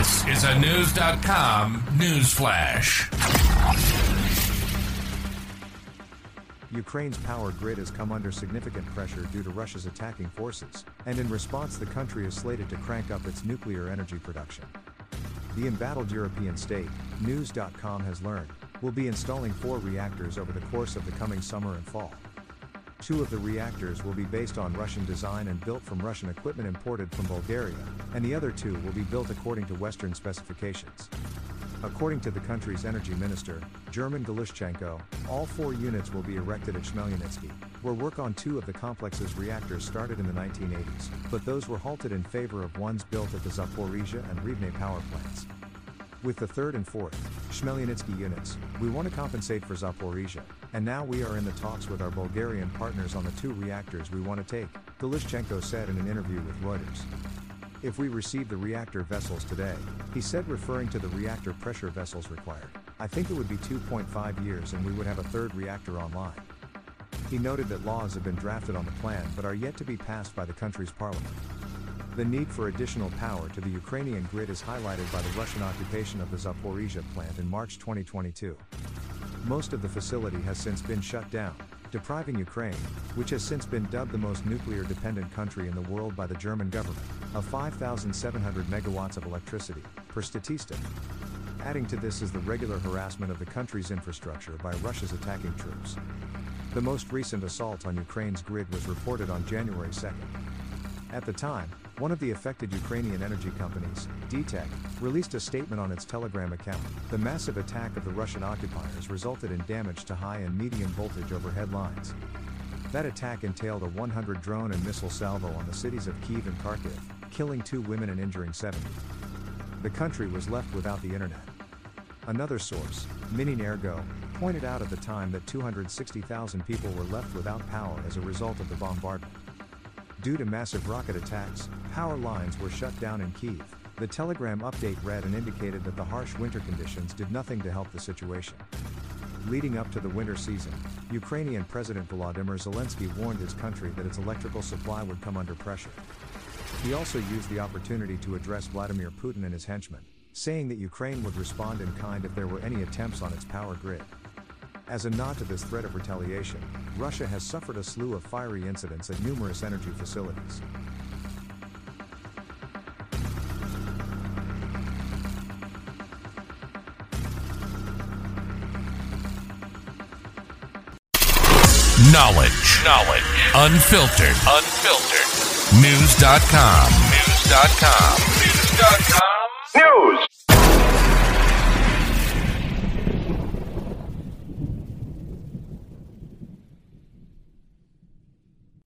This is a News.com news flash. Ukraine's power grid has come under significant pressure due to Russia's attacking forces, and in response, the country is slated to crank up its nuclear energy production. The embattled European state, News.com has learned, will be installing four reactors over the course of the coming summer and fall. Two of the reactors will be based on Russian design and built from Russian equipment imported from Bulgaria, and the other two will be built according to Western specifications. According to the country's energy minister, German Galushchenko, all four units will be erected at Chmelnytsky, where work on two of the complex's reactors started in the 1980s, but those were halted in favor of ones built at the Zaporizhia and Rivne power plants. With the third and fourth, Chmelnytsky units, we want to compensate for Zaporizhia, and now we are in the talks with our Bulgarian partners on the two reactors we want to take, Galushchenko said in an interview with Reuters. If we receive the reactor vessels today, he said referring to the reactor pressure vessels required, I think it would be 2.5 years and we would have a third reactor online. He noted that laws have been drafted on the plan but are yet to be passed by the country's parliament. The need for additional power to the Ukrainian grid is highlighted by the Russian occupation of the Zaporizhia plant in March 2022. Most of the facility has since been shut down, depriving Ukraine, which has since been dubbed the most nuclear dependent country in the world by the German government, of 5,700 megawatts of electricity, per Statista. Adding to this is the regular harassment of the country's infrastructure by Russia's attacking troops. The most recent assault on Ukraine's grid was reported on January 2nd. At the time, one of the affected Ukrainian energy companies, DTEK, released a statement on its Telegram account. The massive attack of the Russian occupiers resulted in damage to high and medium voltage overhead lines. That attack entailed a 100 drone and missile salvo on the cities of Kiev and Kharkiv, killing two women and injuring 70. The country was left without the internet. Another source, Minenergo, pointed out at the time that 260,000 people were left without power as a result of the bombardment. Due to massive rocket attacks, power lines were shut down in Kiev. The Telegram update read and indicated that the harsh winter conditions did nothing to help the situation. Leading up to the winter season, Ukrainian President Volodymyr Zelensky warned his country that its electrical supply would come under pressure. He also used the opportunity to address Vladimir Putin and his henchmen, saying that Ukraine would respond in kind if there were any attempts on its power grid. As a nod to this threat of retaliation, Russia has suffered a slew of fiery incidents at numerous energy facilities. Knowledge. Knowledge. Unfiltered. Unfiltered. News.com. News.com. News.com.